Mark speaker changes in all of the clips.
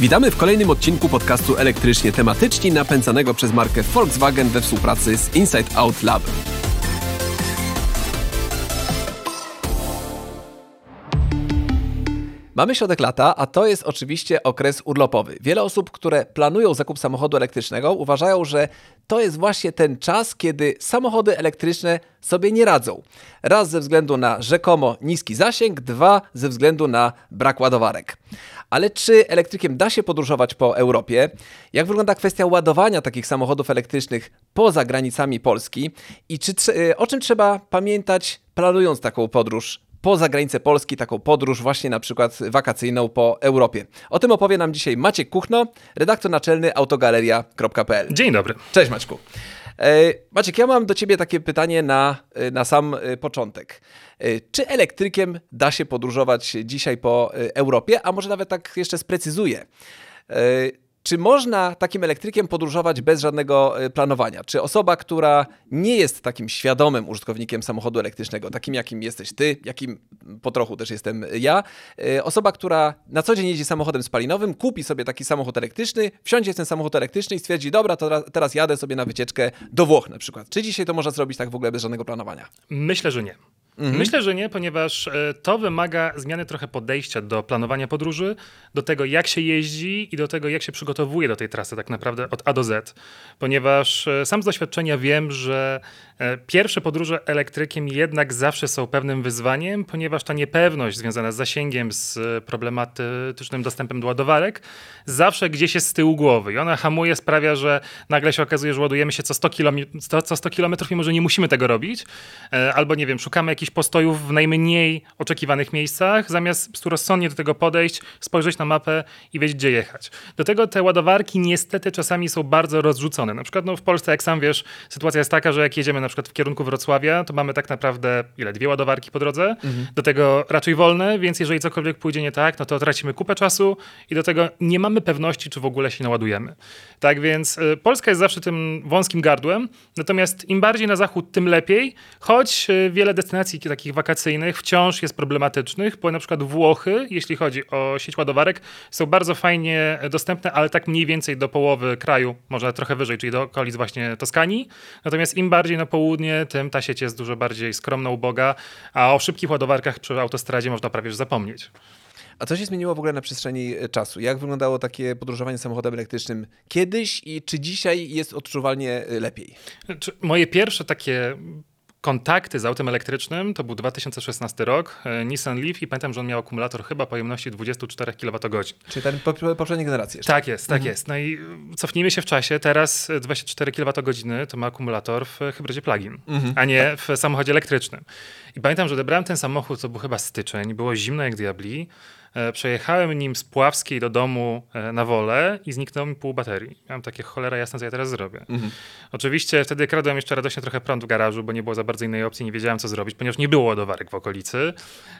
Speaker 1: Witamy w kolejnym odcinku podcastu Elektrycznie Tematyczni napędzanego przez markę Volkswagen we współpracy z Inside Out Lab. Mamy środek lata, a to jest oczywiście okres urlopowy. Wiele osób, które planują zakup samochodu elektrycznego, uważają, że to jest właśnie ten czas, kiedy samochody elektryczne sobie nie radzą. Raz ze względu na rzekomo niski zasięg, dwa ze względu na brak ładowarek. Ale czy elektrykiem da się podróżować po Europie? Jak wygląda kwestia ładowania takich samochodów elektrycznych poza granicami Polski? I czy, o czym trzeba pamiętać, planując taką podróż poza granicę Polski, taką podróż właśnie na przykład wakacyjną po Europie. O tym opowie nam dzisiaj Maciek Kuchno, redaktor naczelny autogaleria.pl.
Speaker 2: Dzień dobry.
Speaker 1: Cześć Maćku. E, Maciek, ja mam do Ciebie takie pytanie na, e, na sam e, początek. Czy elektrykiem da się podróżować dzisiaj po Europie? A może nawet tak jeszcze sprecyzuję. Czy można takim elektrykiem podróżować bez żadnego e, planowania? Czy osoba, która nie jest takim świadomym użytkownikiem samochodu elektrycznego, takim jakim jesteś ty, jakim po trochu też jestem ja, e, osoba, która na co dzień jeździ samochodem spalinowym, kupi sobie taki samochód elektryczny, wsiądzie w ten samochód elektryczny i stwierdzi, dobra, to teraz jadę sobie na wycieczkę do Włoch na przykład. Czy dzisiaj to można zrobić tak w ogóle bez żadnego planowania?
Speaker 2: Myślę, że nie. Mhm. Myślę, że nie, ponieważ e, to wymaga zmiany trochę podejścia do planowania podróży, do tego, jak się jeździ i do tego, jak się przygotowuje do tej trasy, tak naprawdę od A do Z. Ponieważ e, sam z doświadczenia wiem, że e, pierwsze podróże elektrykiem jednak zawsze są pewnym wyzwaniem, ponieważ ta niepewność związana z zasięgiem, z problematycznym dostępem do ładowarek, zawsze gdzieś jest z tyłu głowy. I ona hamuje, sprawia, że nagle się okazuje, że ładujemy się co 100 km, co 100 kilometrów, mimo że nie musimy tego robić. Albo, nie wiem, szukamy jakichś jakichś postojów w najmniej oczekiwanych miejscach, zamiast rozsądnie do tego podejść, spojrzeć na mapę i wiedzieć, gdzie jechać. Do tego te ładowarki niestety czasami są bardzo rozrzucone. Na przykład no, w Polsce, jak sam wiesz, sytuacja jest taka, że jak jedziemy na przykład w kierunku Wrocławia, to mamy tak naprawdę ile? Dwie ładowarki po drodze, mhm. do tego raczej wolne, więc jeżeli cokolwiek pójdzie nie tak, no to tracimy kupę czasu i do tego nie mamy pewności, czy w ogóle się naładujemy. Tak więc y, Polska jest zawsze tym wąskim gardłem, natomiast im bardziej na zachód, tym lepiej, choć y, wiele destynacji takich wakacyjnych wciąż jest problematycznych, bo na przykład Włochy, jeśli chodzi o sieć ładowarek, są bardzo fajnie dostępne, ale tak mniej więcej do połowy kraju, może trochę wyżej, czyli do okolic właśnie Toskanii. Natomiast im bardziej na południe, tym ta sieć jest dużo bardziej skromna, uboga, a o szybkich ładowarkach przy autostradzie można prawie już zapomnieć.
Speaker 1: A co się zmieniło w ogóle na przestrzeni e, czasu? Jak wyglądało takie podróżowanie samochodem elektrycznym kiedyś i czy dzisiaj jest odczuwalnie e, lepiej?
Speaker 2: Moje pierwsze takie kontakty z autem elektrycznym to był 2016 rok, e, Nissan Leaf i pamiętam, że on miał akumulator chyba pojemności 24 kWh.
Speaker 1: Czyli ten poprzedniej generacji
Speaker 2: jeszcze. Tak jest, tak mhm. jest. No i cofnijmy się w czasie, teraz 24 kWh to ma akumulator w hybrydzie plug-in, mhm. a nie tak. w samochodzie elektrycznym. I pamiętam, że odebrałem ten samochód, to był chyba styczeń, było zimno jak diabli, E, przejechałem nim z Pławskiej do domu e, na wolę i zniknęło mi pół baterii. Miałem takie cholera jasne, co ja teraz zrobię. Mhm. Oczywiście wtedy kradłem jeszcze radośnie trochę prąd w garażu, bo nie było za bardzo innej opcji, nie wiedziałem co zrobić, ponieważ nie było ładowarek w okolicy.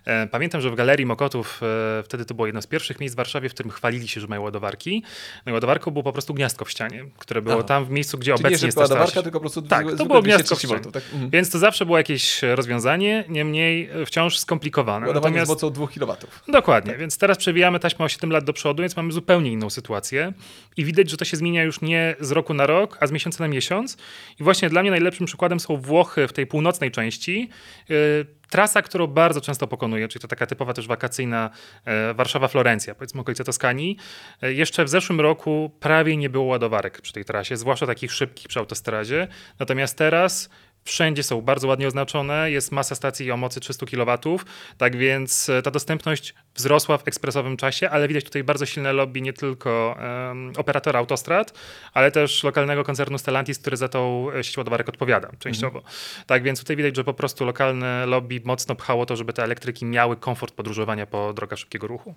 Speaker 2: E, pamiętam, że w Galerii Mokotów wtedy to było jedno z pierwszych miejsc w Warszawie, w którym chwalili się, że mają ładowarki. No i ładowarką było po prostu gniazdko w ścianie, które było Aha. tam w miejscu, gdzie Czyli obecnie nie, jest
Speaker 1: ładowarka, tylko po prostu
Speaker 2: Tak, to było gniazdko w ścianie. Tak? Mhm. Więc to zawsze było jakieś rozwiązanie, niemniej wciąż skomplikowane.
Speaker 1: Ładowanie Natomiast... z mocą 2 kW.
Speaker 2: Dokładnie, tak. Więc teraz przewijamy taśmę o 7 lat do przodu, więc mamy zupełnie inną sytuację. I widać, że to się zmienia już nie z roku na rok, a z miesiąca na miesiąc. I właśnie dla mnie najlepszym przykładem są Włochy w tej północnej części. Yy, trasa, którą bardzo często pokonuję, czyli to taka typowa też wakacyjna e, Warszawa-Florencja, powiedzmy okolice Toskanii. E, jeszcze w zeszłym roku prawie nie było ładowarek przy tej trasie, zwłaszcza takich szybkich przy autostradzie. Natomiast teraz Wszędzie są bardzo ładnie oznaczone, jest masa stacji o mocy 300 kW, tak więc e, ta dostępność wzrosła w ekspresowym czasie, ale widać tutaj bardzo silne lobby nie tylko um, operatora autostrad, ale też lokalnego koncernu Stellantis, który za tą e, sieć ładowarek odpowiada częściowo. Mhm. Tak więc tutaj widać, że po prostu lokalne lobby mocno pchało to, żeby te elektryki miały komfort podróżowania po drogach szybkiego ruchu.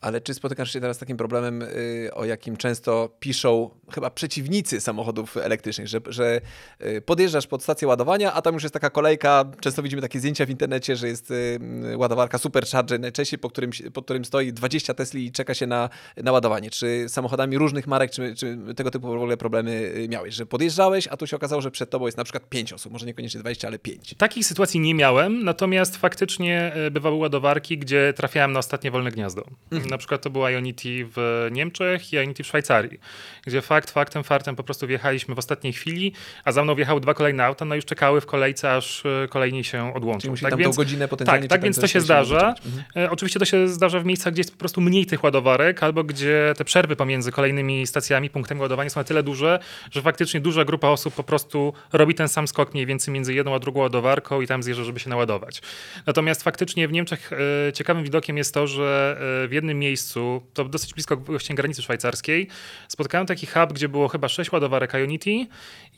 Speaker 1: Ale czy spotykasz się teraz z takim problemem, y, o jakim często piszą chyba przeciwnicy samochodów elektrycznych, że, że y, podjeżdżasz pod stację ładowania, a tam już jest taka kolejka, często widzimy takie zdjęcia w internecie, że jest y, ładowarka Supercharger najczęściej, po którym, po którym stoi 20 Tesli i czeka się na, na ładowanie. Czy samochodami różnych marek, czy, czy tego typu w ogóle problemy miałeś, że podjeżdżałeś, a tu się okazało, że przed tobą jest na przykład 5 osób, może niekoniecznie 20, ale 5.
Speaker 2: Takich sytuacji nie miałem, natomiast faktycznie bywały ładowarki, gdzie trafiałem na ostatnie wolne gniazdo. Mhm. Na przykład to była Ionity w Niemczech i Ionity w Szwajcarii, gdzie fakt faktem, fartem po prostu wjechaliśmy w ostatniej chwili, a za mną wjechały dwa kolejne auta, no już czekały w kolejce, aż e, kolejni się odłączą.
Speaker 1: tak więc, godzinę
Speaker 2: potencjalnie Tak, tak więc to się zdarza. Mhm. E, oczywiście to się zdarza w miejscach, gdzie jest po prostu mniej tych ładowarek, albo gdzie te przerwy pomiędzy kolejnymi stacjami, punktami ładowania są na tyle duże, że faktycznie duża grupa osób po prostu robi ten sam skok mniej więcej między jedną a drugą ładowarką i tam zjeżdża, żeby się naładować. Natomiast faktycznie w Niemczech e, ciekawym widokiem jest to, że w jednym miejscu, to dosyć blisko właśnie granicy szwajcarskiej, spotkałem taki hub, gdzie było chyba 6 ładowarek Ionity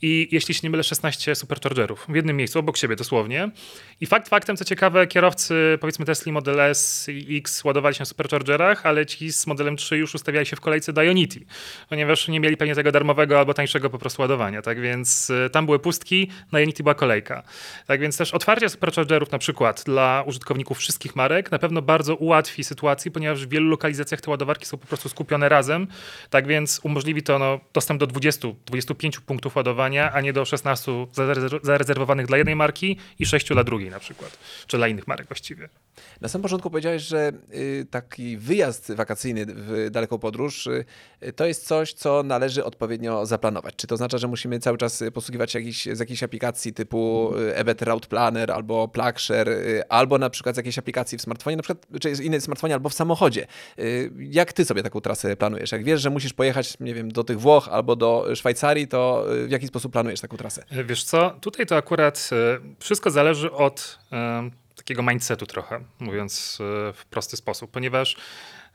Speaker 2: i jeśli się nie mylę 16 superchargerów w jednym miejscu, obok siebie dosłownie. I fakt faktem, co ciekawe, kierowcy powiedzmy Tesla Model S i X ładowali się na superchargerach, ale ci z modelem 3 już ustawiali się w kolejce do Ionity, ponieważ nie mieli pewnie tego darmowego albo tańszego po prostu ładowania, tak więc y, tam były pustki, na Ionity była kolejka. Tak więc też otwarcie superchargerów na przykład dla użytkowników wszystkich marek na pewno bardzo ułatwi sytuację, ponieważ w wielu lokalizacjach te ładowarki są po prostu skupione razem, tak więc umożliwi to no, dostęp do 20-25 punktów ładowania, a nie do 16 zarezerwowanych dla jednej marki i 6 dla drugiej na przykład, czy dla innych marek właściwie.
Speaker 1: Na samym początku powiedziałeś, że y, taki wyjazd wakacyjny w daleką podróż y, to jest coś, co należy odpowiednio zaplanować. Czy to oznacza, że musimy cały czas posługiwać się z jakiejś aplikacji typu y, EBET Route Planner albo Plugshare, albo na przykład z jakiejś aplikacji w smartfonie, na przykład, czy jest inny smartfonie albo w samochodzie. Jak ty sobie taką trasę planujesz? Jak wiesz, że musisz pojechać, nie wiem, do tych Włoch albo do Szwajcarii, to w jaki sposób planujesz taką trasę?
Speaker 2: Wiesz co, tutaj to akurat wszystko zależy od takiego mindsetu trochę, mówiąc e, w prosty sposób, ponieważ E,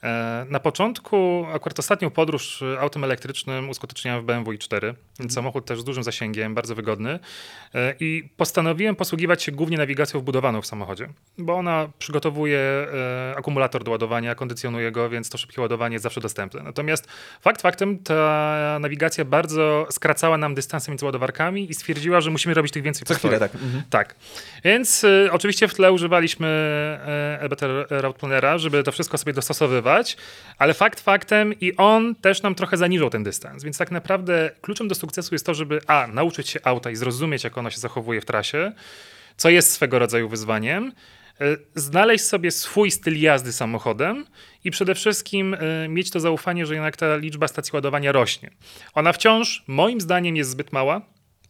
Speaker 2: na początku, akurat ostatnią podróż autem elektrycznym uskuteczniałem w BMW i4, więc mhm. samochód też z dużym zasięgiem, bardzo wygodny. E, I postanowiłem posługiwać się głównie nawigacją wbudowaną w samochodzie, bo ona przygotowuje e, akumulator do ładowania, kondycjonuje go, więc to szybkie ładowanie jest zawsze dostępne. Natomiast fakt faktem, ta nawigacja bardzo skracała nam dystanse między ładowarkami i stwierdziła, że musimy robić tych więcej
Speaker 1: Co chwilę, tak. Mhm.
Speaker 2: Tak. Więc oczywiście w tle używaliśmy EBT Route Plannera, żeby to wszystko sobie dostosowywać ale fakt faktem i on też nam trochę zaniżał ten dystans. Więc tak naprawdę kluczem do sukcesu jest to, żeby a, nauczyć się auta i zrozumieć, jak ono się zachowuje w trasie, co jest swego rodzaju wyzwaniem, e, znaleźć sobie swój styl jazdy samochodem i przede wszystkim e, mieć to zaufanie, że jednak ta liczba stacji ładowania rośnie. Ona wciąż, moim zdaniem, jest zbyt mała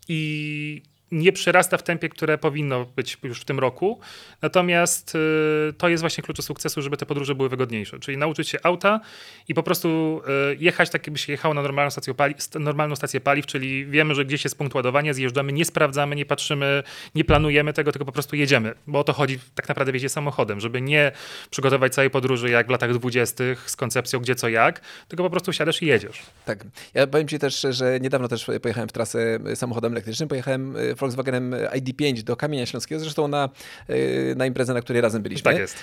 Speaker 2: i nie przyrasta w tempie, które powinno być już w tym roku. Natomiast y, to jest właśnie klucz do sukcesu, żeby te podróże były wygodniejsze. Czyli nauczyć się auta i po prostu y, jechać tak, jakby się jechało na normalną stację, paliw, normalną stację paliw, czyli wiemy, że gdzieś jest punkt ładowania, zjeżdżamy, nie sprawdzamy, nie patrzymy, nie planujemy tego, tylko po prostu jedziemy. Bo o to chodzi tak naprawdę w samochodem, żeby nie przygotować całej podróży jak w latach dwudziestych z koncepcją gdzie co jak, tylko po prostu siadasz i jedziesz.
Speaker 1: Tak. Ja powiem ci też, że niedawno też pojechałem w trasę samochodem elektrycznym, pojechałem w Volkswagenem ID5 do Kamienia Śląskiego, zresztą na, y, na imprezę, na której razem byliśmy.
Speaker 2: Tak jest.
Speaker 1: Y,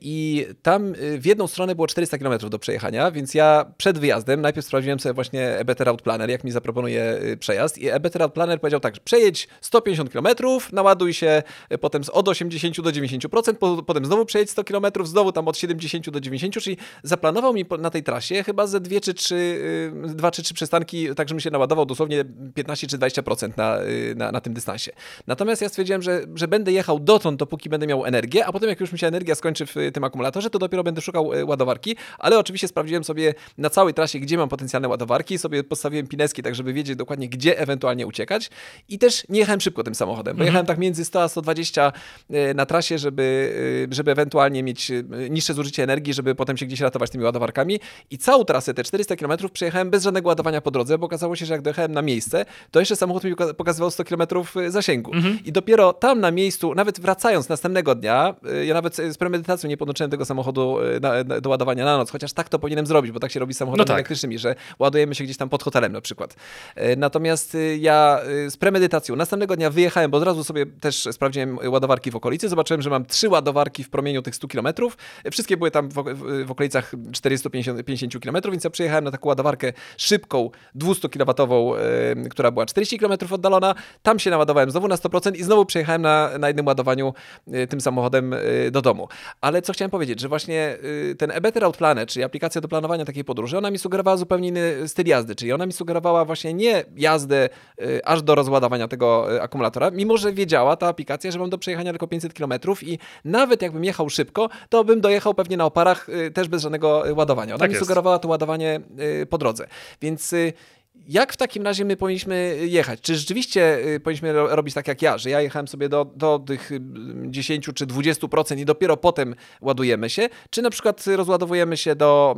Speaker 1: I tam w jedną stronę było 400 km do przejechania, więc ja przed wyjazdem najpierw sprawdziłem sobie właśnie EBT Route Planner, jak mi zaproponuje przejazd i EBT Route Planner powiedział tak, przejedź 150 km, naładuj się potem od 80 do 90%, potem znowu przejedź 100 km, znowu tam od 70 do 90, czyli zaplanował mi na tej trasie chyba ze dwie czy trzy, dwa czy trzy przystanki, tak żebym się naładował dosłownie 15 czy 20% na, na, na tym dystansie. Natomiast ja stwierdziłem, że, że będę jechał dotąd, dopóki będę miał energię, a potem jak już mi się energia skończy w tym akumulatorze, to dopiero będę szukał e, ładowarki, ale oczywiście sprawdziłem sobie na całej trasie, gdzie mam potencjalne ładowarki, sobie postawiłem pineski, tak żeby wiedzieć dokładnie, gdzie ewentualnie uciekać i też nie jechałem szybko tym samochodem, bo mhm. jechałem tak między 100 a 120 e, na trasie, żeby, e, żeby ewentualnie mieć niższe zużycie energii, żeby potem się gdzieś ratować tymi ładowarkami i całą trasę, te 400 km przejechałem bez żadnego ładowania po drodze, bo okazało się, że jak dojechałem na miejsce, to jeszcze samochód mi pokazywał 100 km zasięgu. Mhm. I dopiero tam na miejscu, nawet wracając następnego dnia, y, ja nawet z premedytacją nie podłączyłem tego samochodu y, na, na, do ładowania na noc, chociaż tak to powinienem zrobić, bo tak się robi z samochodami no tak. elektrycznymi, że ładujemy się gdzieś tam pod hotelem na przykład. Y, natomiast ja z premedytacją następnego dnia wyjechałem, bo od razu sobie też sprawdziłem ładowarki w okolicy, zobaczyłem, że mam trzy ładowarki w promieniu tych 100 km. Wszystkie były tam w, w, w okolicach 450 km, więc ja przyjechałem na taką ładowarkę szybką, 200 kW, która była 40 km oddalona. Tam się się naładowałem znowu na 100% i znowu przejechałem na, na jednym ładowaniu y, tym samochodem y, do domu. Ale co chciałem powiedzieć, że właśnie y, ten eBetter Outplanet, czyli aplikacja do planowania takiej podróży, ona mi sugerowała zupełnie inny styl jazdy, czyli ona mi sugerowała właśnie nie jazdę aż do rozładowania tego akumulatora, mimo że wiedziała ta aplikacja, że mam do przejechania tylko 500 km i nawet jakbym jechał szybko, to bym dojechał pewnie na oparach też bez żadnego ładowania. Ona tak mi jest. sugerowała to ładowanie po drodze. Więc jak w takim razie my powinniśmy jechać? Czy rzeczywiście y, powinniśmy robić tak jak ja, że ja jechałem sobie do, do tych 10 y, czy 20% i dopiero potem ładujemy się? Czy na przykład rozładowujemy się do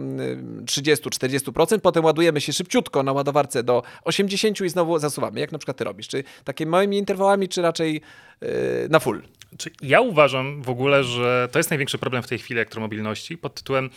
Speaker 1: 30-40%, y, potem ładujemy się szybciutko na ładowarce do 80% i znowu zasuwamy? Jak na przykład ty robisz? Czy takimi małymi interwałami, czy raczej na full?
Speaker 2: Ja uważam w ogóle, że to jest największy problem w tej chwili elektromobilności pod tytułem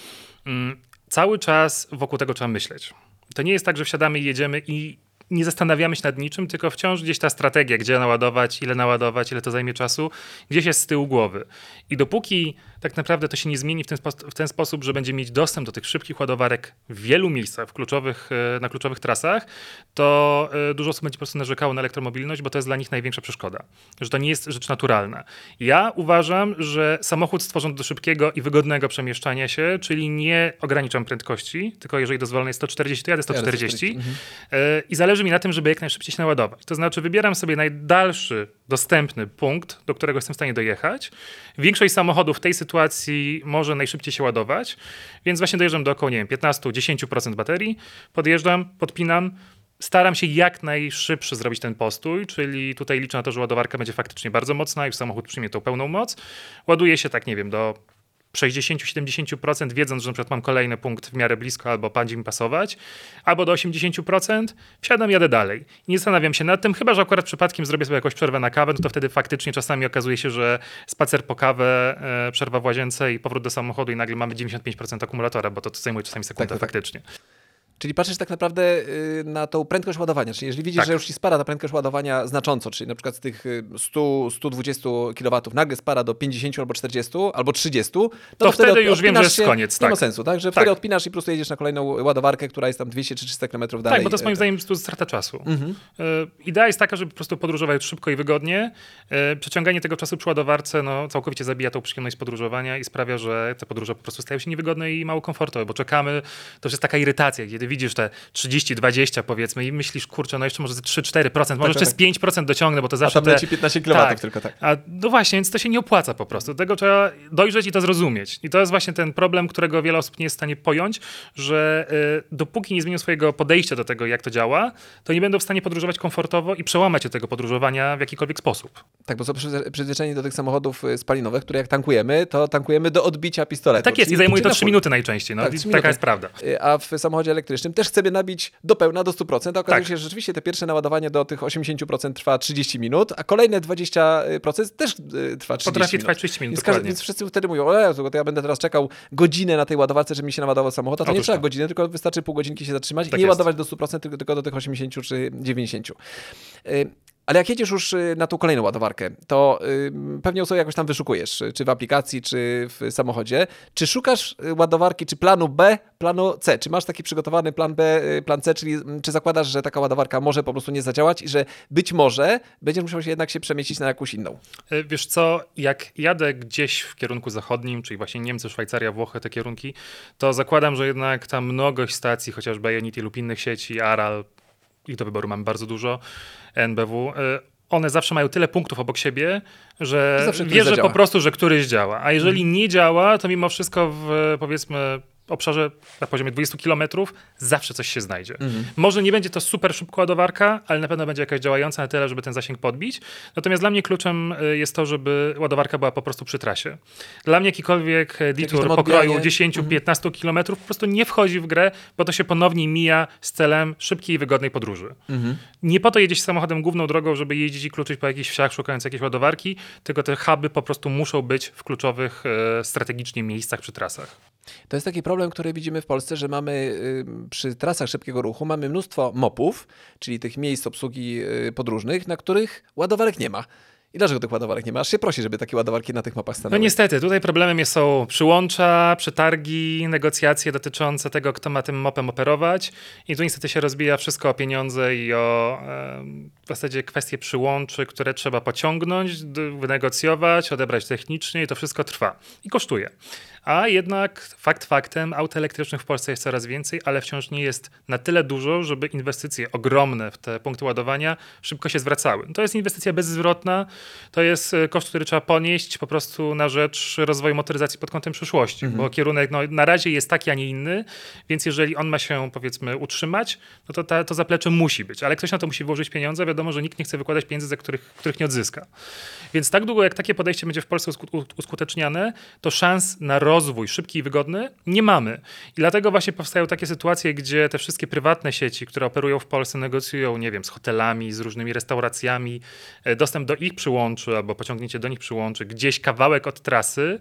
Speaker 2: mm, cały czas wokół tego trzeba myśleć. To nie jest tak, że wsiadamy i jedziemy i nie zastanawiamy się nad niczym, tylko wciąż gdzieś ta strategia, gdzie naładować, ile naładować, ile to zajmie czasu, gdzieś jest z tyłu głowy. I dopóki tak naprawdę to się nie zmieni w ten, w ten sposób, że będzie mieć dostęp do tych szybkich ładowarek w wielu miejscach, w kluczowych, e, na kluczowych trasach, to e, dużo osób będzie po prostu narzekało na elektromobilność, bo to jest dla nich największa przeszkoda. Że to nie jest rzecz naturalna. Ja uważam, że samochód stworzony do szybkiego i wygodnego przemieszczania się, czyli nie ograniczam prędkości, tylko jeżeli dozwolone jest 140, to jadę 140 mhm. E, i zależy mi na tym, żeby jak najszybciej się naładować. To znaczy wybieram sobie najdalszy dostępny punkt, do którego jestem w stanie dojechać. Większość samochodów w tej sytuacji może najszybciej się ładować, więc właśnie dojeżdżam do około, nie wiem, 15-10% baterii, podjeżdżam, podpinam, staram się jak najszybszy zrobić ten postój, czyli tutaj liczę na to, że ładowarka będzie faktycznie bardzo mocna i samochód przyjmie tą pełną moc. Ładuje się tak, nie wiem, do 60-70%, wiedząc, że na przykład mam kolejny punkt w miarę blisko albo będzie mi pasować, albo do 80%, wsiadam, jadę dalej. Nie zastanawiam się nad tym, chyba że akurat przypadkiem zrobię sobie jakąś przerwę na kawę, no to wtedy faktycznie czasami okazuje się, że spacer po kawę, e, przerwa w łazience i powrót do samochodu i nagle mamy 95% akumulatora, bo to, to zajmuje czasami sekundę tak, tak, faktycznie.
Speaker 1: Czyli patrzysz tak naprawdę y, na tą prędkość ładowania. Czyli jeżeli widzisz, tak. że już ci spada ta prędkość ładowania znacząco, czyli na przykład z tych 100-120 kW nagle spada do 50 albo 40 albo 30, no
Speaker 2: to, to wtedy, wtedy już wiem, że jest koniec.
Speaker 1: Tak. Nie ma sensu, tak? Że wtedy tak. odpinasz i po prostu jedziesz na kolejną ładowarkę, która jest tam 200 czy 300 km dalej.
Speaker 2: Tak, bo to jest moim zdaniem to strata czasu. Mhm. Y, idea jest taka, żeby po prostu podróżować szybko i wygodnie. Y, przeciąganie tego czasu przy ładowarce no, całkowicie zabija tą przyjemność podróżowania i sprawia, że te podróże po prostu stają się niewygodne i mało komfortowe, bo czekamy, to już jest taka irytacja, kiedy widzisz te 30, 20 powiedzmy i myślisz, kurczę, no jeszcze może 3-4%, może tak, jeszcze z 5% dociągnę, bo to zawsze... A
Speaker 1: tam leci 15 km tak, tylko, tak.
Speaker 2: A, no właśnie, więc to się nie opłaca po prostu. Do tego trzeba dojrzeć i to zrozumieć. I to jest właśnie ten problem, którego wiele osób nie jest w stanie pojąć, że y, dopóki nie zmienią swojego podejścia do tego, jak to działa, to nie będą w stanie podróżować komfortowo i przełamać się tego podróżowania w jakikolwiek sposób.
Speaker 1: Tak, bo są przyzwyczajeni do tych samochodów y, spalinowych, które jak tankujemy, to tankujemy do odbicia pistoletu.
Speaker 2: Tak jest i zajmuje to 3 minuty najczęściej. No, tak, taka jest prawda.
Speaker 1: Y, a w samochodzie elektrycznym też chcemy nabić do pełna, do 100%. A okazuje tak. się, że rzeczywiście te pierwsze naładowanie do tych 80% trwa 30 minut, a kolejne 20% też y, trwa 30
Speaker 2: Potrafi
Speaker 1: minut.
Speaker 2: trwać 30 minut,
Speaker 1: więc, więc wszyscy wtedy mówią, o Jezu, to ja będę teraz czekał godzinę na tej ładowarce, żeby mi się naładował samochód, a to Otóż nie trzeba to. godziny, tylko wystarczy pół godzinki się zatrzymać tak i nie jest. ładować do 100%, tylko, tylko do tych 80 czy 90. Ale jak jedziesz już y, na tą kolejną ładowarkę, to yy, pewnie ją sobie jakoś tam wyszukujesz, y, czy w aplikacji, czy w samochodzie. Czy szukasz y, ładowarki, czy planu B, planu C? Czy masz taki przygotowany plan B, plan C, czyli mm, czy zakładasz, że taka ładowarka może po prostu nie zadziałać i że być może będziesz musiał się jednak się przemieścić na jakąś inną?
Speaker 2: Wiesz co, jak jadę gdzieś w kierunku zachodnim, czyli właśnie Niemcy, Szwajcaria, Włochy, te kierunki, to zakładam, że jednak ta mnogość stacji, chociażby Ionity lub innych sieci, Aral, i do wyboru mamy bardzo dużo, NBW, y, one zawsze mają tyle punktów obok siebie, że wierzę po prostu, że któryś działa. A jeżeli hmm. nie działa, to mimo wszystko w powiedzmy obszarze na poziomie 20 km zawsze coś się znajdzie. Mhm. Może nie będzie to super szybko ładowarka, ale na pewno będzie jakaś działająca na tyle, żeby ten zasięg podbić. Natomiast dla mnie kluczem y, jest to, żeby ładowarka była po prostu przy trasie. Dla mnie jakikolwiek e, detour pokroju 10-15 mhm. km po prostu nie wchodzi w grę, bo to się ponownie mija z celem szybkiej i wygodnej podróży. Mhm. Nie po to jedziesz samochodem główną drogą, żeby jeździć i kluczyć po jakichś wsiach, szukając jakiejś ładowarki, tylko te huby po prostu muszą być w kluczowych e, strategicznie miejscach przy trasach.
Speaker 1: To jest taki problem, który widzimy w Polsce, że mamy y, przy trasach szybkiego ruchu mamy mnóstwo mopów, czyli tych miejsc obsługi y, podróżnych, na których ładowarek nie ma. I dlaczego tych ładowarek nie ma? Aż się prosi, żeby takie ładowarki na tych mapach stanęły.
Speaker 2: No niestety, tutaj problemem są przyłącza, przetargi, negocjacje dotyczące tego, kto ma tym mopem operować. I tu niestety się rozbija wszystko o pieniądze i o w zasadzie kwestie przyłączy, które trzeba pociągnąć, wynegocjować, odebrać technicznie i to wszystko trwa i kosztuje. A jednak fakt faktem, aut elektrycznych w Polsce jest coraz więcej, ale wciąż nie jest na tyle dużo, żeby inwestycje ogromne w te punkty ładowania szybko się zwracały. To jest inwestycja bezzwrotna, to jest e, koszt, który trzeba ponieść po prostu na rzecz rozwoju motoryzacji pod kątem przyszłości, mhm. bo kierunek no, na razie jest taki, a nie inny, więc jeżeli on ma się powiedzmy utrzymać, no to ta, to zaplecze musi być, ale ktoś na to musi włożyć pieniądze, wiadomo, że nikt nie chce wykładać pieniędzy, za których, których nie odzyska. Więc tak długo jak takie podejście będzie w Polsce uskuteczniane, to szans na rozwój szybki i wygodny nie mamy. I dlatego właśnie powstają takie sytuacje, gdzie te wszystkie prywatne sieci, które operują w Polsce, negocjują, nie wiem, z hotelami, z różnymi restauracjami, e, dostęp do ich przyłączy albo pociągnięcie do nich przyłączy, gdzieś kawałek od trasy,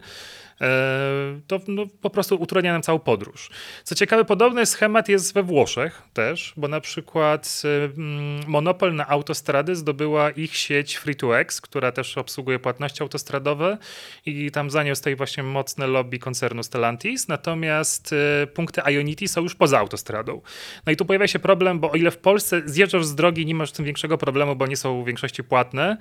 Speaker 2: to no, po prostu utrudnia nam całą podróż. Co ciekawe, podobny schemat jest we Włoszech też, bo na przykład mm, monopol na autostrady zdobyła ich sieć Free2X, która też obsługuje płatności autostradowe i tam za nią stoi właśnie mocne lobby koncernu Stellantis, natomiast e, punkty Ionity są już poza autostradą. No i tu pojawia się problem, bo o ile w Polsce zjeżdżasz z drogi, nie masz z tym większego problemu, bo nie są w większości płatne,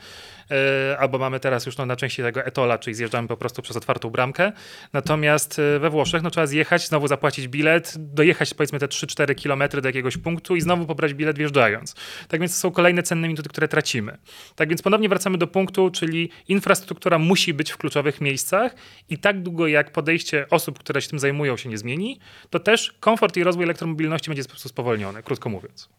Speaker 2: e, albo mamy teraz już no, na części tego etola, czyli zjeżdżamy po prostu przez otwartą bramkę, Natomiast e, we Włoszech no, trzeba zjechać, znowu zapłacić bilet, dojechać powiedzmy te 3-4 kilometry do jakiegoś punktu i znowu pobrać bilet wjeżdżając. Tak więc to są kolejne cenne minuty, które tracimy. Tak więc ponownie wracamy do punktu, czyli infrastruktura musi być w kluczowych miejscach i tak długo jak podejście osób, które się tym zajmują się nie zmieni, to też komfort i rozwój elektromobilności będzie po prostu spowolniony, krótko mówiąc.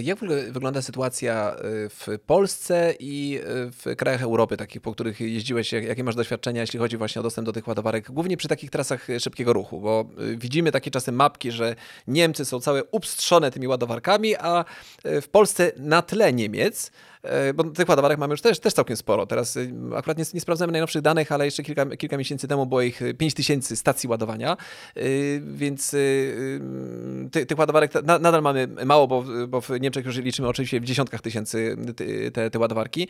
Speaker 1: Jak wygląda sytuacja y, w Polsce i y, w krajach Europy, takich, po których jeździłeś? Jakie masz doświadczenia, jeśli chodzi właśnie o dostęp do tych ładowarek, głównie przy takich trasach szybkiego ruchu? Bo widzimy takie czasem mapki, że Niemcy są całe upstrzone tymi ładowarkami, a w Polsce na tle Niemiec E, bo tych ładowarek mamy już też, też całkiem sporo. Teraz akurat nie, nie sprawdzamy najnowszych danych, ale jeszcze kilka, kilka miesięcy temu było ich 5 tysięcy stacji ładowania, więc ty, tych ładowarek nadal mamy mało, bo, bo w Niemczech już liczymy oczywiście w dziesiątkach tysięcy te, te ładowarki,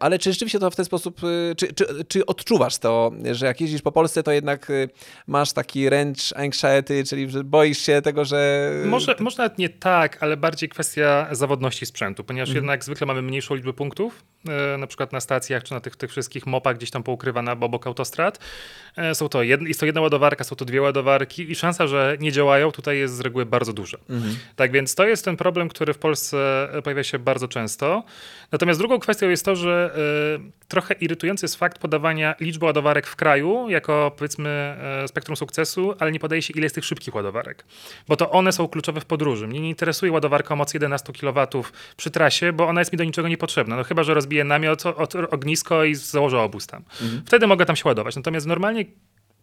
Speaker 1: ale czy rzeczywiście to w ten sposób, czy, czy, czy odczuwasz to, że jak jeździsz po Polsce, to jednak masz taki wręcz anxiety, czyli że boisz się tego, że...
Speaker 2: Może, może nawet nie tak, ale bardziej kwestia zawodności sprzętu, ponieważ mhm. jednak zwykle mamy mniejszą liczbę punktów, e, na przykład na stacjach czy na tych, tych wszystkich mopach gdzieś tam poukrywane obok autostrad. E, są to jed, jest to jedna ładowarka, są to dwie ładowarki i szansa, że nie działają tutaj jest z reguły bardzo duża. Mhm. Tak więc to jest ten problem, który w Polsce pojawia się bardzo często. Natomiast drugą kwestią jest to, że trochę irytujący jest fakt podawania liczby ładowarek w kraju jako powiedzmy spektrum sukcesu, ale nie podaje się ile jest tych szybkich ładowarek. Bo to one są kluczowe w podróży. Mnie nie interesuje ładowarka o mocy 11 kW przy trasie, bo ona jest mi do niczego niepotrzebna. No chyba, że rozbiję namiot, od, ognisko i założę obóz tam. Mhm. Wtedy mogę tam się ładować. Natomiast normalnie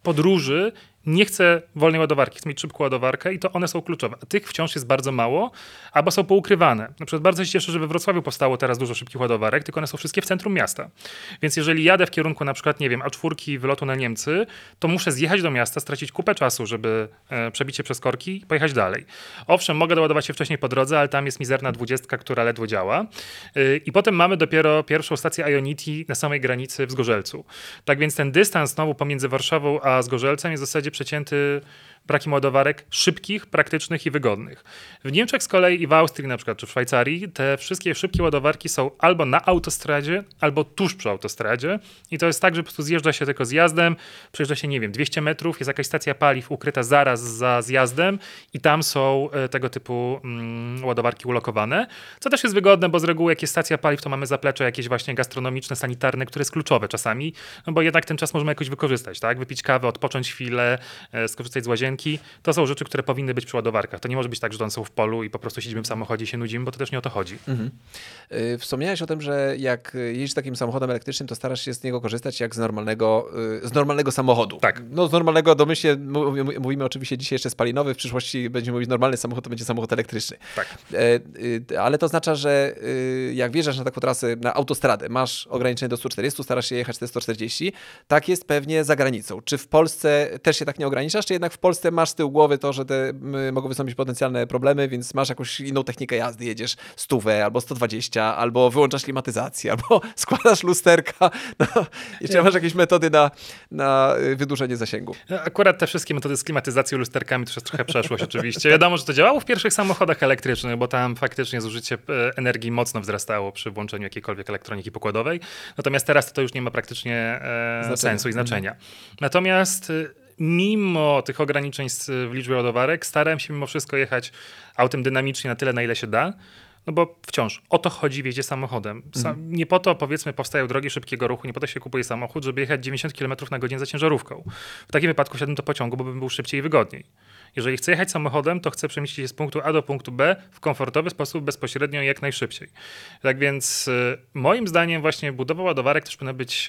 Speaker 2: podróży nie chce wolnej ładowarki, chce mieć szybką ładowarkę i to one są kluczowe. A tych wciąż jest bardzo mało, albo są poukrywane. Na przykład bardzo się cieszę, że we Wrocławiu powstało teraz dużo szybkich ładowarek, tylko one są wszystkie w centrum miasta. Więc jeżeli jadę w kierunku na przykład, nie wiem, A4 wylotu na Niemcy, to muszę zjechać do miasta, stracić kupę czasu, żeby e, przebić się przez korki i pojechać dalej. Owszem, mogę doładować się wcześniej po drodze, ale tam jest mizerna dwudziestka, która ledwo działa. E, I potem mamy dopiero pierwszą stację Ionity na samej granicy w Zgorzelcu. Tak więc ten dystans znowu pomiędzy Warszawą a Zgorzelcem jest w zasadzie przecięty brakiem ładowarek szybkich, praktycznych i wygodnych. W Niemczech z kolei i w Austrii na przykład, czy w Szwajcarii, te wszystkie szybkie ładowarki są albo na autostradzie, albo tuż przy autostradzie i to jest tak, że po prostu zjeżdża się tylko zjazdem, przejeżdża się, nie wiem, 200 metrów, jest jakaś stacja paliw ukryta zaraz za zjazdem i tam są e, tego typu mm, ładowarki ulokowane, co też jest wygodne, bo z reguły jak jest stacja paliw, to mamy zaplecze jakieś właśnie gastronomiczne, sanitarne, które jest kluczowe czasami, no bo jednak ten czas możemy jakoś wykorzystać, tak? Wypić kawę, odpocząć chwilę, e, skorzystać z łazienki, to są rzeczy, które powinny być przy ładowarkach. To nie może być tak, że one są w polu i po prostu siedzimy w samochodzie i się nudzimy, bo to też nie o to chodzi. Mhm.
Speaker 1: Y, wspomniałeś o tym, że jak jeździsz takim samochodem elektrycznym, to starasz się z niego korzystać jak z normalnego, y, z normalnego samochodu.
Speaker 2: Tak.
Speaker 1: No z normalnego domyślnie, mówimy oczywiście dzisiaj jeszcze spalinowy, w przyszłości będziemy mówić normalny samochód, to będzie samochód elektryczny.
Speaker 2: Tak.
Speaker 1: E, ale to oznacza, że y, jak wjeżdżasz na taką trasę, na autostradę, masz ograniczenie do 140, starasz się jechać te 140, tak jest pewnie za granicą. Czy w Polsce też się tak nie ograniczasz, czy jednak w Polsce masz z tyłu głowy to, że te y, mogą wystąpić potencjalne problemy, więc masz jakąś inną technikę jazdy, jedziesz stówę albo 120, albo wyłączasz klimatyzację, albo składasz lusterka. No, jeszcze masz jakieś metody na, na y, wydłużenie zasięgu.
Speaker 2: Akurat te wszystkie metody z klimatyzacją, lusterkami to już jest trochę przeszłość oczywiście. Wiadomo, że to działało w pierwszych samochodach elektrycznych, bo tam faktycznie zużycie e, energii mocno wzrastało przy włączeniu jakiejkolwiek elektroniki pokładowej. Natomiast teraz to już nie ma praktycznie e, sensu i znaczenia. Mhm. Natomiast e, mimo tych ograniczeń w liczbie ładowarek, starałem się mimo wszystko jechać autem dynamicznie na tyle, na ile się da. No bo wciąż o to chodzi w jeździe samochodem. mhm. Nie po to, powiedzmy, powstają drogi szybkiego ruchu, nie po to się kupuje samochód, żeby jechać 90 km na godzinę za ciężarówką. W takim wypadku siadłem do pociągu, bo bym był szybciej i wygodniej. Jeżeli chcę jechać samochodem, to chcę przemieścić się z punktu A do punktu B w komfortowy sposób, bezpośrednio jak najszybciej. Tak więc y, moim zdaniem właśnie budowa ładowarek też powinna być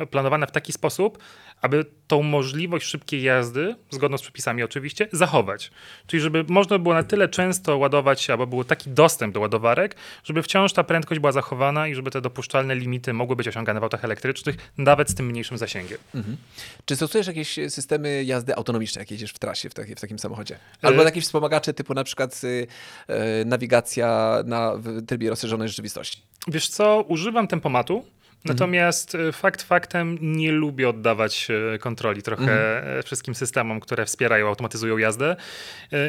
Speaker 2: y, planowana w taki sposób, aby tą możliwość szybkiej jazdy, zgodną z przepisami oczywiście, zachować. Czyli żeby można było na tyle często ładować albo był taki dostęp do ładowarek, żeby wciąż ta prędkość była zachowana i żeby te dopuszczalne limity mogły być osiągane w autach elektrycznych, nawet z tym mniejszym zasięgiem. Mhm.
Speaker 1: Czy stosujesz jakieś systemy jazdy autonomiczne, jak jedziesz w trasie, w, taki, w takim samochodzie? Albo e... jakieś wspomagacze typu na przykład y, y, nawigacja na w trybie rozszerzonej rzeczywistości?
Speaker 2: Wiesz co, używam tempomatu, Natomiast mhm. fakt faktem nie lubię oddawać kontroli trochę mhm. Wszystkim systemom, które wspierają, automatyzują jazdę.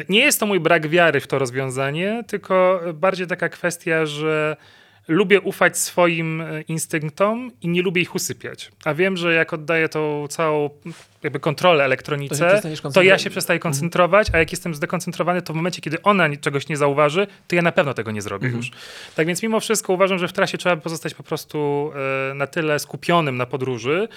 Speaker 2: Nie jest to mój brak wiary w to rozwiązanie, tylko bardziej taka kwestia, że lubię ufać swoim e, instynktom i nie lubię ich usypiać. A wiem, że jak oddaję tą całą jakby kontrolę elektronice, to, to ja się przestaję mhm. koncentrować, a jak jestem zdekoncentrowany, to w momencie, kiedy ona czegoś nie zauważy, to ja na pewno tego nie zrobię mhm. już. Tak więc mimo wszystko uważam, że w trasie trzeba pozostać po prostu e, na tyle skupionym na podróży,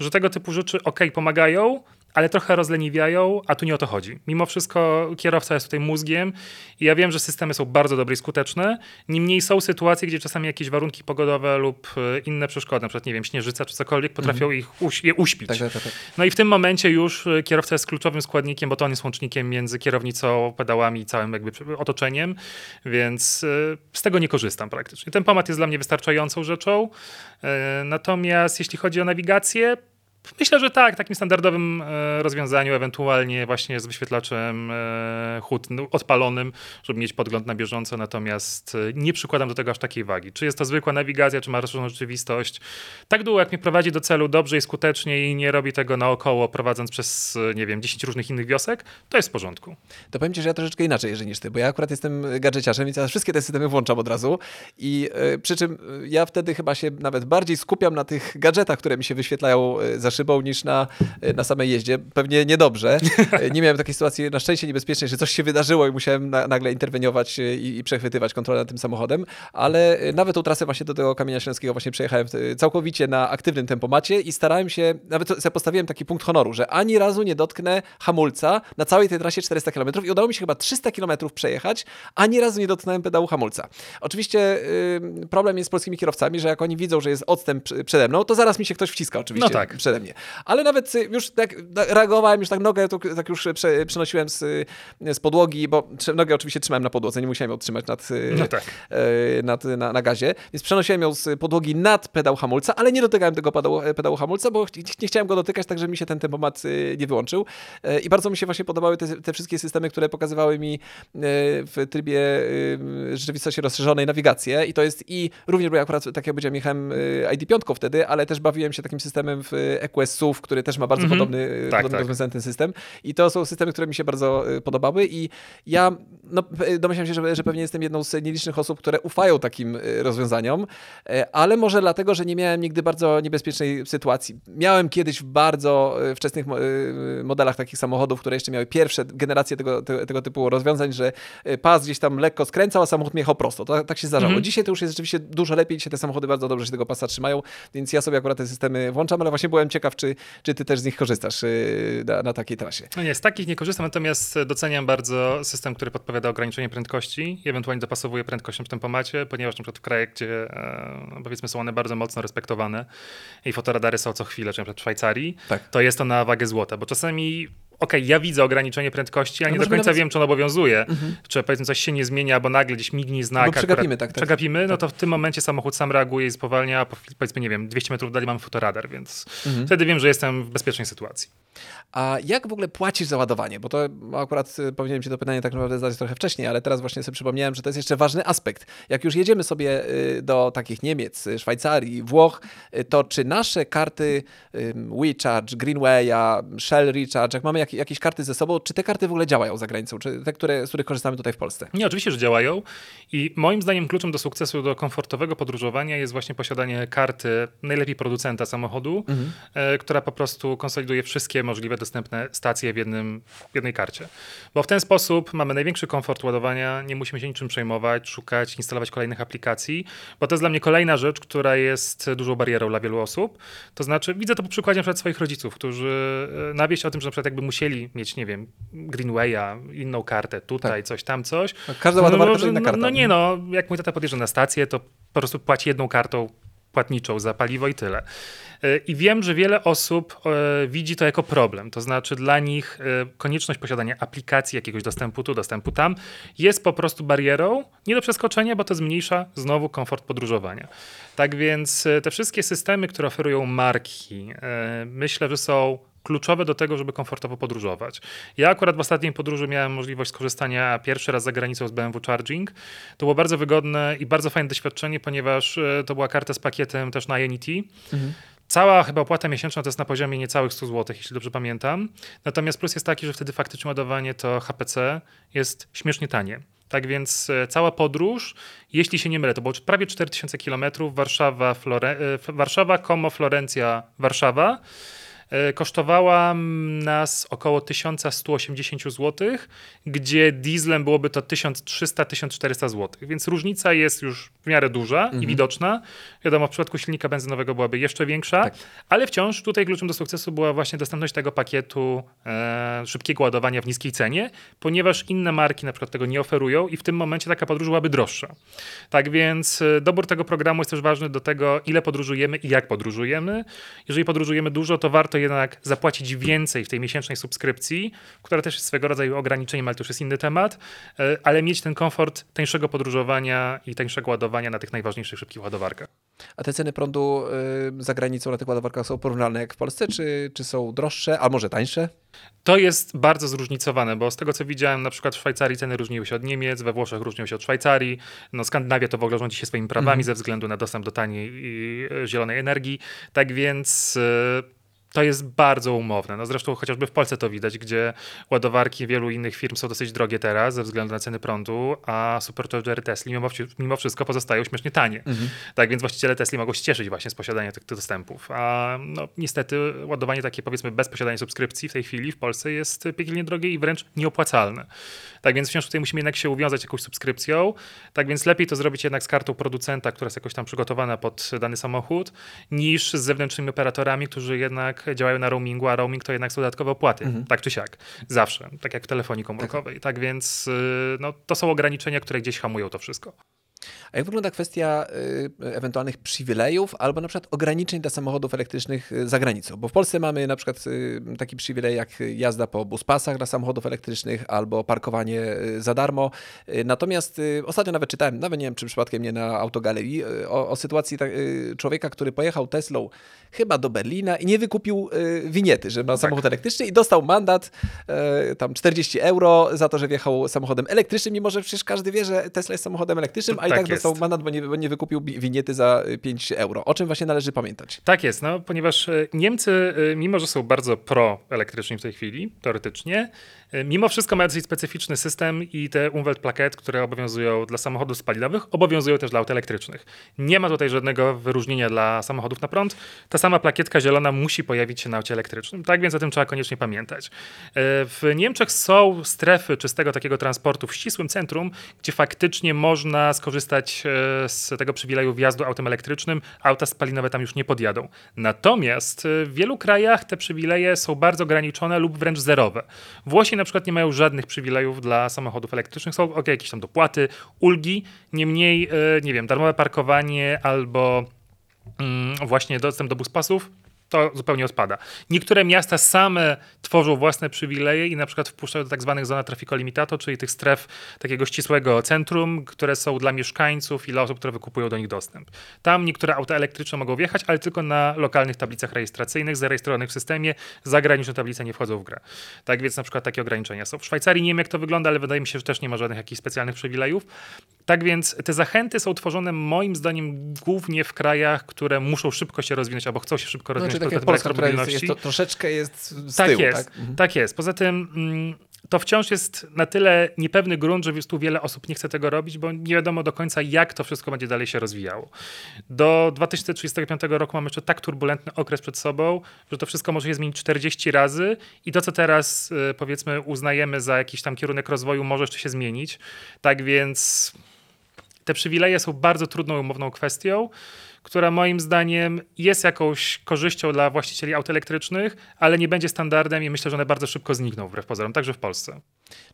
Speaker 2: że tego typu rzeczy ok, pomagają, ale trochę rozleniwiają, a tu nie o to chodzi. Mimo wszystko kierowca jest tutaj mózgiem i ja wiem, że systemy są bardzo dobre i skuteczne. Niemniej są sytuacje, gdzie czasami jakieś warunki pogodowe lub e, inne przeszkody, na przykład, nie wiem, śnieżyca czy cokolwiek, potrafią mm. ich uś je uśpić. Tak, tak, tak, tak. No i w tym momencie już e, kierowca jest kluczowym składnikiem, bo to on jest łącznikiem między kierownicą, pedałami i całym jakby otoczeniem, więc e, z tego nie korzystam praktycznie. Ten pomat jest dla mnie wystarczającą rzeczą. Natomiast jeśli chodzi o nawigację, Myślę, że tak, takim standardowym e, rozwiązaniu, ewentualnie właśnie z wyświetlaczem e, HUD odpalonym, żeby mieć podgląd na bieżąco, natomiast e, nie przykładam do tego aż takiej wagi. Czy jest to zwykła nawigacja, czy ma rozszerzoną rzeczywistość. Tak długo, jak mnie prowadzi do celu dobrze i skutecznie i nie robi tego naokoło, prowadząc przez, nie wiem, 10 różnych innych wiosek, to jest w porządku.
Speaker 1: To powiem ci, że ja troszeczkę inaczej jeżeli niż ty, bo ja akurat jestem gadżeciarzem, więc ja wszystkie te systemy włączam od razu i przy czym ja wtedy chyba się nawet bardziej skupiam na tych gadżetach, które mi się wyświetlają za za szybą niż na, na samej jeździe. Pewnie niedobrze. Nie miałem takiej sytuacji na szczęście niebezpiecznej, że coś się wydarzyło i musiałem na, nagle interweniować i, i, przechwytywać kontrolę nad tym samochodem, ale nawet tą trasę właśnie do tego Kamienia Śląskiego właśnie przejechałem całkowicie na aktywnym tempomacie i starałem się, nawet sobie postawiłem taki punkt honoru, że ani razu nie dotknę hamulca na całej tej trasie 400 km i udało mi się chyba 300 km przejechać, ani razu nie dotknąłem pedału hamulca. Oczywiście problem jest z polskimi kierowcami, że jak oni widzą, że jest odstęp przede mną, to zaraz mi się ktoś wciska oczywiście no tak. przede mnie. Ale nawet już tak reagowałem, już tak nogę to, tak już prze, przenosiłem z, z podłogi, bo nogę oczywiście trzymałem na podłodze, nie musiałem ją trzymać nad, no tak. E, nad, na, na gazie, więc przenosiłem ją z podłogi nad pedał hamulca, ale nie dotykałem tego pedału, pedału hamulca, bo nie chciałem go dotykać, tak żeby mi się ten tempomat e, nie wyłączył. E, I bardzo mi się właśnie podobały te, te wszystkie systemy, które pokazywały mi w trybie rzeczywistości rozszerzonej nawigację i to jest i również, bo ja akurat, tak jak powiedziałem, jechałem ID5 wtedy, ale też bawiłem się takim systemem w EQS SUV, który też ma bardzo mm -hmm. podobny, tak, podobny tak. ten system. I to są systemy, które mi się bardzo y, podobały i ja no, domyślam się, że, że pewnie jestem jedną z nielicznych osób, które ufają takim y, rozwiązaniom, y, ale może dlatego, że nie miałem nigdy bardzo niebezpiecznej sytuacji. Miałem kiedyś w bardzo wczesnych modelach takich samochodów, które jeszcze miały pierwsze generacje tego, tego, tego typu rozwiązań, że pas gdzieś tam lekko skręcał, a samochód jechał prosto. To, tak się zdarzało. Mm -hmm. Dzisiaj to już jest rzeczywiście dużo lepiej, dzisiaj te samochody bardzo dobrze się tego pasa trzymają, więc ja sobie akurat te systemy włączam, ale właśnie byłem ciekaw, czy, czy ty też z nich korzystasz y, na, na takiej trasie?
Speaker 2: No nie, z takich nie korzystam, natomiast doceniam bardzo system, który podpowiada ograniczenie prędkości i ewentualnie dopasowuje prędkością w tempomacie, ponieważ na przykład w krajach, gdzie e, powiedzmy są one bardzo mocno respektowane i fotoradary są co chwilę, czy na przykład w Szwajcarii, tak. to jest to na wagę złota, bo czasami okay, ja widzę ograniczenie prędkości, a no nie do końca nawet... wiem, czy ono obowiązuje. Mhm. Czy powiedzmy coś się nie zmienia, bo nagle gdzieś mignie znak. Bo
Speaker 1: przegapimy, tak, tak.
Speaker 2: Przegapimy, no to w tym momencie samochód sam reaguje i spowalnia, powiedzmy, nie wiem, 200 metrów dalej mamy fotoradar, więc mhm. wtedy wiem, że jestem w bezpiecznej sytuacji.
Speaker 1: A jak w ogóle płacisz za ładowanie? Bo to akurat y, powinienem ci to pytanie tak naprawdę zadać trochę wcześniej, ale teraz właśnie sobie przypomniałem, że to jest jeszcze ważny aspekt. Jak już jedziemy sobie y, do takich Niemiec, Szwajcarii, Włoch, y, to czy nasze karty WeCharge, Greenwaya, Shell Recharge, jak mamy jak, jakieś karty ze sobą, czy te karty w ogóle działają za granicą? Czy te, które, z których korzystamy tutaj w Polsce?
Speaker 2: Nie, oczywiście, że działają i moim zdaniem kluczem do sukcesu, do komfortowego podróżowania jest właśnie posiadanie karty najlepiej producenta samochodu, mhm. która po prostu konsoliduje wszystkie możliwe dostępne stacje w, jednym, w jednej karcie. Bo w ten sposób mamy największy komfort ładowania, nie musimy się niczym przejmować, szukać, instalować kolejnych aplikacji, bo to jest dla mnie kolejna rzecz, która jest dużą barierą dla wielu osób. To znaczy, widzę to po przykładzie na swoich rodziców, którzy e, na wieść o tym, że na przykład jakby musieli mieć, nie wiem, Greenwaya, inną kartę, tutaj tak. coś, tam coś.
Speaker 1: Każda ładowarka no, to inna
Speaker 2: karta. No, no nie no, jak mój tata podjeżdża na stację, to po prostu płaci jedną kartą płatniczą za paliwo i tyle. E, I wiem, że wiele osób e, widzi to jako problem. To znaczy, dla nich e, konieczność posiadania aplikacji, jakiegoś dostępu tu, dostępu tam, jest po prostu barierą nie do przeskoczenia, bo to zmniejsza znowu komfort podróżowania. Tak więc te wszystkie systemy, które oferują marki, myślę, że są kluczowe do tego, żeby komfortowo podróżować. Ja akurat w ostatniej podróży miałem możliwość skorzystania pierwszy raz za granicą z BMW Charging. To było bardzo wygodne i bardzo fajne doświadczenie, ponieważ to była karta z pakietem też na INET. Mhm. Cała chyba opłata miesięczna to jest na poziomie niecałych 100 zł, jeśli dobrze pamiętam. Natomiast plus jest taki, że wtedy faktycznie ładowanie to HPC jest śmiesznie tanie. Tak więc e, cała podróż, jeśli się nie mylę, to było prawie 4000 km, Warszawa, Flore e, Warszawa, Como, Florencja, Warszawa. E, kosztowała nas około 1180 zł, gdzie dieslem byłoby to 1300-1400 zł. Więc różnica jest już w miarę duża mhm. i widoczna. Wiadomo, w przypadku silnika benzynowego byłaby jeszcze większa, tak. ale wciąż tutaj kluczem do sukcesu była właśnie dostępność tego pakietu e, szybkiego ładowania w niskiej cenie, ponieważ inne marki na przykład tego nie oferują i w tym momencie taka podróż byłaby droższa. Tak więc e, dobór tego programu jest też ważny do tego, ile podróżujemy i jak podróżujemy. Jeżeli podróżujemy dużo, to warto jednak zapłacić więcej w tej miesięcznej subskrypcji, która też jest swego rodzaju ograniczeniem, ale to już jest inny temat, e, ale mieć ten komfort tańszego podróżowania i tańszego ładowania na tych najważniejszych szybkich ładowarkach.
Speaker 1: A te ceny prądu y, za granicą na tych ładowarkach są porównalne jak w Polsce, czy, czy są droższe, a może tańsze?
Speaker 2: To jest bardzo zróżnicowane, bo z tego co widziałem, na przykład w Szwajcarii ceny różniły się od Niemiec, we Włoszech różnią się od Szwajcarii. No, Skandynawia to w ogóle rządzi się swoimi prawami mm. ze względu na dostęp do taniej i zielonej energii. Tak więc. Y, to jest bardzo umowne. No zresztą chociażby w Polsce to widać, gdzie ładowarki wielu innych firm są dosyć drogie teraz ze względu na ceny prądu, a superchargery Tesla mimo, mimo wszystko pozostają śmiesznie tanie. Mhm. Tak więc właściciele Tesla mogą się cieszyć właśnie z posiadania tych, tych dostępów. A no, niestety ładowanie takie powiedzmy bez posiadania subskrypcji w tej chwili w Polsce jest piekielnie drogie i wręcz nieopłacalne. Tak więc wciąż tutaj musimy jednak się uwiązać jakąś subskrypcją. Tak więc lepiej to zrobić jednak z kartą producenta, która jest jakoś tam przygotowana pod dany samochód, niż z zewnętrznymi operatorami, którzy jednak działają na roamingu, a roaming to jednak są dodatkowe opłaty, mhm. tak czy siak. Zawsze, tak jak w telefonii komórkowej. Tak, tak więc y, no, to są ograniczenia, które gdzieś hamują to wszystko.
Speaker 1: A jak wygląda kwestia y, ewentualnych przywilejów albo na przykład ograniczeń dla samochodów elektrycznych y, za granicą? Bo w Polsce mamy na przykład y, taki przywilej jak jazda po buspasach dla samochodów elektrycznych albo parkowanie za darmo. Natomiast ostatnio nawet czytałem, nawet nie wiem czy przypadkiem nie na autogalerii, o, o sytuacji ta, człowieka, który pojechał Teslą chyba do Berlina i nie wykupił winiety, że ma tak. samochód elektryczny i dostał mandat tam 40 euro za to, że wjechał samochodem elektrycznym, mimo że przecież każdy wie, że Tesla jest samochodem elektrycznym, a i tak, tak dostał mandat, bo nie, bo nie wykupił winiety za 5 euro. O czym właśnie należy pamiętać?
Speaker 2: Tak jest, no, ponieważ e, Niemcy, e, mimo że są bardzo pro-elektryczni w tej chwili, teoretycznie, mimo wszystko mają dosyć specyficzny system i te Umweltplaket, które obowiązują dla samochodów spalinowych, obowiązują też dla aut elektrycznych. Nie ma tutaj żadnego wyróżnienia dla samochodów na prąd. Ta sama plakietka zielona musi pojawić się na aucie elektrycznym. Tak więc o tym trzeba koniecznie pamiętać. W Niemczech są strefy czystego takiego transportu w ścisłym centrum, gdzie faktycznie można skorzystać E, z tego przywileju wjazdu autem elektrycznym, auta spalinowe tam już nie podjadą. Natomiast e, w wielu krajach te przywileje są bardzo ograniczone lub wręcz zerowe. Włosi na przykład nie mają żadnych przywilejów dla samochodów elektrycznych, są ok, jakieś tam dopłaty, ulgi, niemniej, e, nie wiem, darmowe parkowanie albo mm, właśnie dostęp do buspasów to zupełnie odpada. Niektóre miasta same tworzą własne przywileje i na przykład wpuszczają do tak zwanych zona traffico limitato, czyli tych stref takiego ścisłego centrum, które są dla mieszkańców i dla osób, które wykupują do nich dostęp. Tam niektóre auta elektryczne mogą wjechać, ale tylko na lokalnych tablicach rejestracyjnych zarejestrowanych w systemie. Zagraniczne tablice nie wchodzą w grę. Tak więc na przykład takie ograniczenia są. W Szwajcarii nie wiem jak to wygląda, ale wydaje mi się, że też nie ma żadnych jakichś specjalnych przywilejów. Tak więc te zachęty są tworzone moim zdaniem głównie w krajach, które muszą szybko się rozwinąć albo chcą się szybko rozwinąć
Speaker 1: tak jak Polska, która jest, jest to, troszeczkę jest z
Speaker 2: tak
Speaker 1: tyłu.
Speaker 2: Jest,
Speaker 1: tak jest,
Speaker 2: tak jest. Poza tym mm, to wciąż jest na tyle niepewny grunt, że tu wiele osób nie chce tego robić, bo nie wiadomo do końca, jak to wszystko będzie dalej się rozwijało. Do 2035 roku mamy jeszcze tak turbulentny okres przed sobą, że to wszystko może się zmienić 40 razy i to, co teraz y, powiedzmy uznajemy za jakiś tam kierunek rozwoju, może jeszcze się zmienić. Tak więc te przywileje są bardzo trudną umowną kwestią która moim zdaniem jest jakąś korzyścią dla właścicieli aut elektrycznych, ale nie będzie standardem i myślę, że one bardzo szybko znikną wbrew pozorom, także w Polsce.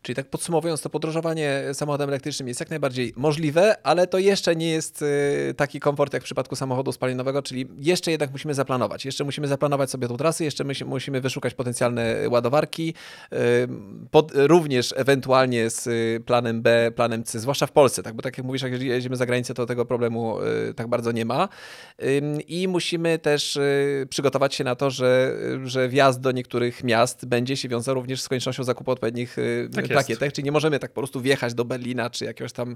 Speaker 1: Czyli tak podsumowując, to podróżowanie samochodem elektrycznym jest jak najbardziej możliwe, ale to jeszcze nie jest y, taki komfort jak w przypadku samochodu spalinowego, czyli jeszcze jednak musimy zaplanować. Jeszcze musimy zaplanować sobie tą trasę, jeszcze my musimy wyszukać potencjalne ładowarki, y, pod, również ewentualnie z planem B, planem C, zwłaszcza w Polsce, tak? bo tak jak mówisz, jak jedziemy za granicę, to tego problemu y, tak bardzo nie ma. I musimy też y, przygotować się na to, że, że wjazd do niektórych miast będzie się wiązał również z koniecznością zakupu odpowiednich y, tak plakietek, czyli nie możemy tak po prostu wjechać do Berlina czy jakiegoś tam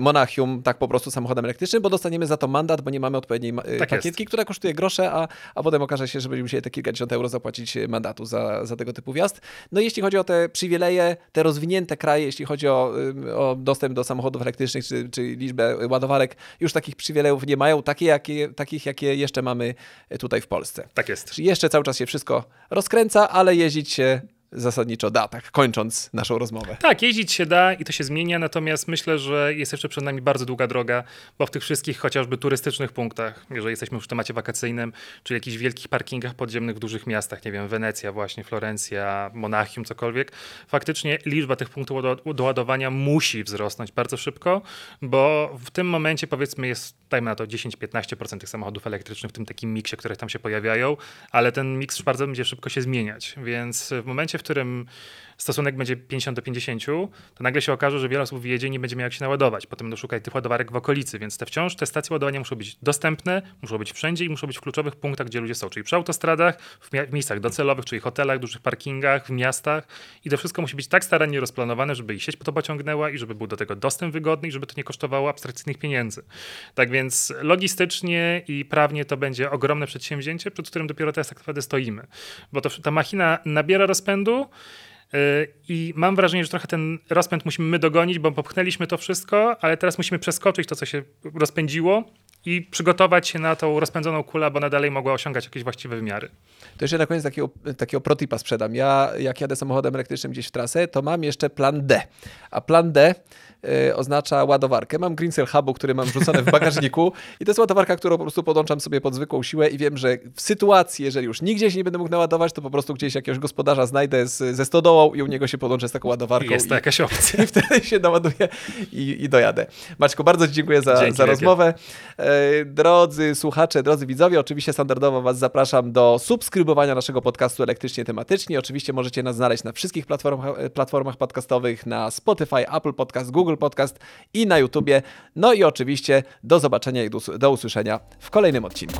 Speaker 1: Monachium tak po prostu samochodem elektrycznym, bo dostaniemy za to mandat, bo nie mamy odpowiedniej y, tak plakietki, jest. która kosztuje grosze, a, a potem okaże się, że będziemy musieli te kilkadziesiąt euro zapłacić mandatu za, za tego typu wjazd. No i jeśli chodzi o te przywileje, te rozwinięte kraje, jeśli chodzi o, o dostęp do samochodów elektrycznych czy, czy liczbę ładowarek, już takich przywilejów nie mają, takie, jakie, takich, jakie jeszcze mamy tutaj w Polsce.
Speaker 2: Tak jest.
Speaker 1: Czyli jeszcze cały czas się wszystko rozkręca, ale jeździć się zasadniczo da, tak kończąc naszą rozmowę.
Speaker 2: Tak, jeździć się da i to się zmienia, natomiast myślę, że jest jeszcze przed nami bardzo długa droga, bo w tych wszystkich chociażby turystycznych punktach, jeżeli jesteśmy już w temacie wakacyjnym, czy jakichś wielkich parkingach podziemnych w dużych miastach, nie wiem, Wenecja właśnie, Florencja, Monachium, cokolwiek, faktycznie liczba tych punktów do ładowania musi wzrosnąć bardzo szybko, bo w tym momencie powiedzmy jest, dajmy na to 10-15% tych samochodów elektrycznych w tym takim miksie, które tam się pojawiają, ale ten miks bardzo będzie szybko się zmieniać, więc w momencie, którym stosunek będzie 50 do 50, to nagle się okaże, że wiele osób wjedzie i nie będzie miał jak się naładować. Potem będą szukać tych ładowarek w okolicy, więc te wciąż te stacje ładowania muszą być dostępne, muszą być wszędzie i muszą być w kluczowych punktach, gdzie ludzie są, czyli przy autostradach, w miejscach docelowych, czyli hotelach, dużych parkingach, w miastach i to wszystko musi być tak starannie rozplanowane, żeby i sieć po to pociągnęła i żeby był do tego dostęp wygodny i żeby to nie kosztowało abstrakcyjnych pieniędzy. Tak więc logistycznie i prawnie to będzie ogromne przedsięwzięcie, przed którym dopiero teraz tak naprawdę stoimy, bo to, ta machina nabiera rozpędu, i mam wrażenie, że trochę ten rozpęd musimy my dogonić, bo popchnęliśmy to wszystko, ale teraz musimy przeskoczyć to, co się rozpędziło i przygotować się na tą rozpędzoną kulę, bo ona dalej mogła osiągać jakieś właściwe wymiary.
Speaker 1: To jeszcze na koniec takiego, takiego protipa sprzedam. Ja jak jadę samochodem elektrycznym gdzieś w trasę, to mam jeszcze plan D. A plan D y, oznacza ładowarkę. Mam Green Cell Hubu, który mam wrzucony w bagażniku i to jest ładowarka, którą po prostu podłączam sobie pod zwykłą siłę i wiem, że w sytuacji, jeżeli już nigdzie się nie będę mógł naładować, to po prostu gdzieś jakiegoś gospodarza znajdę z, ze stodołą i u niego się podłączę z taką ładowarką.
Speaker 2: Jest to
Speaker 1: i,
Speaker 2: jakaś opcja.
Speaker 1: I wtedy się naładuję i, i dojadę. Maćku, bardzo Ci dziękuję za, za rozmowę. E, drodzy słuchacze, drodzy widzowie, oczywiście standardowo Was zapraszam do subskrybowania naszego podcastu elektrycznie tematycznie. Oczywiście możecie nas znaleźć na wszystkich platformach, platformach podcastowych, na Spotify, Apple Podcast, Google Podcast i na YouTubie. No i oczywiście do zobaczenia i do usłyszenia w kolejnym odcinku.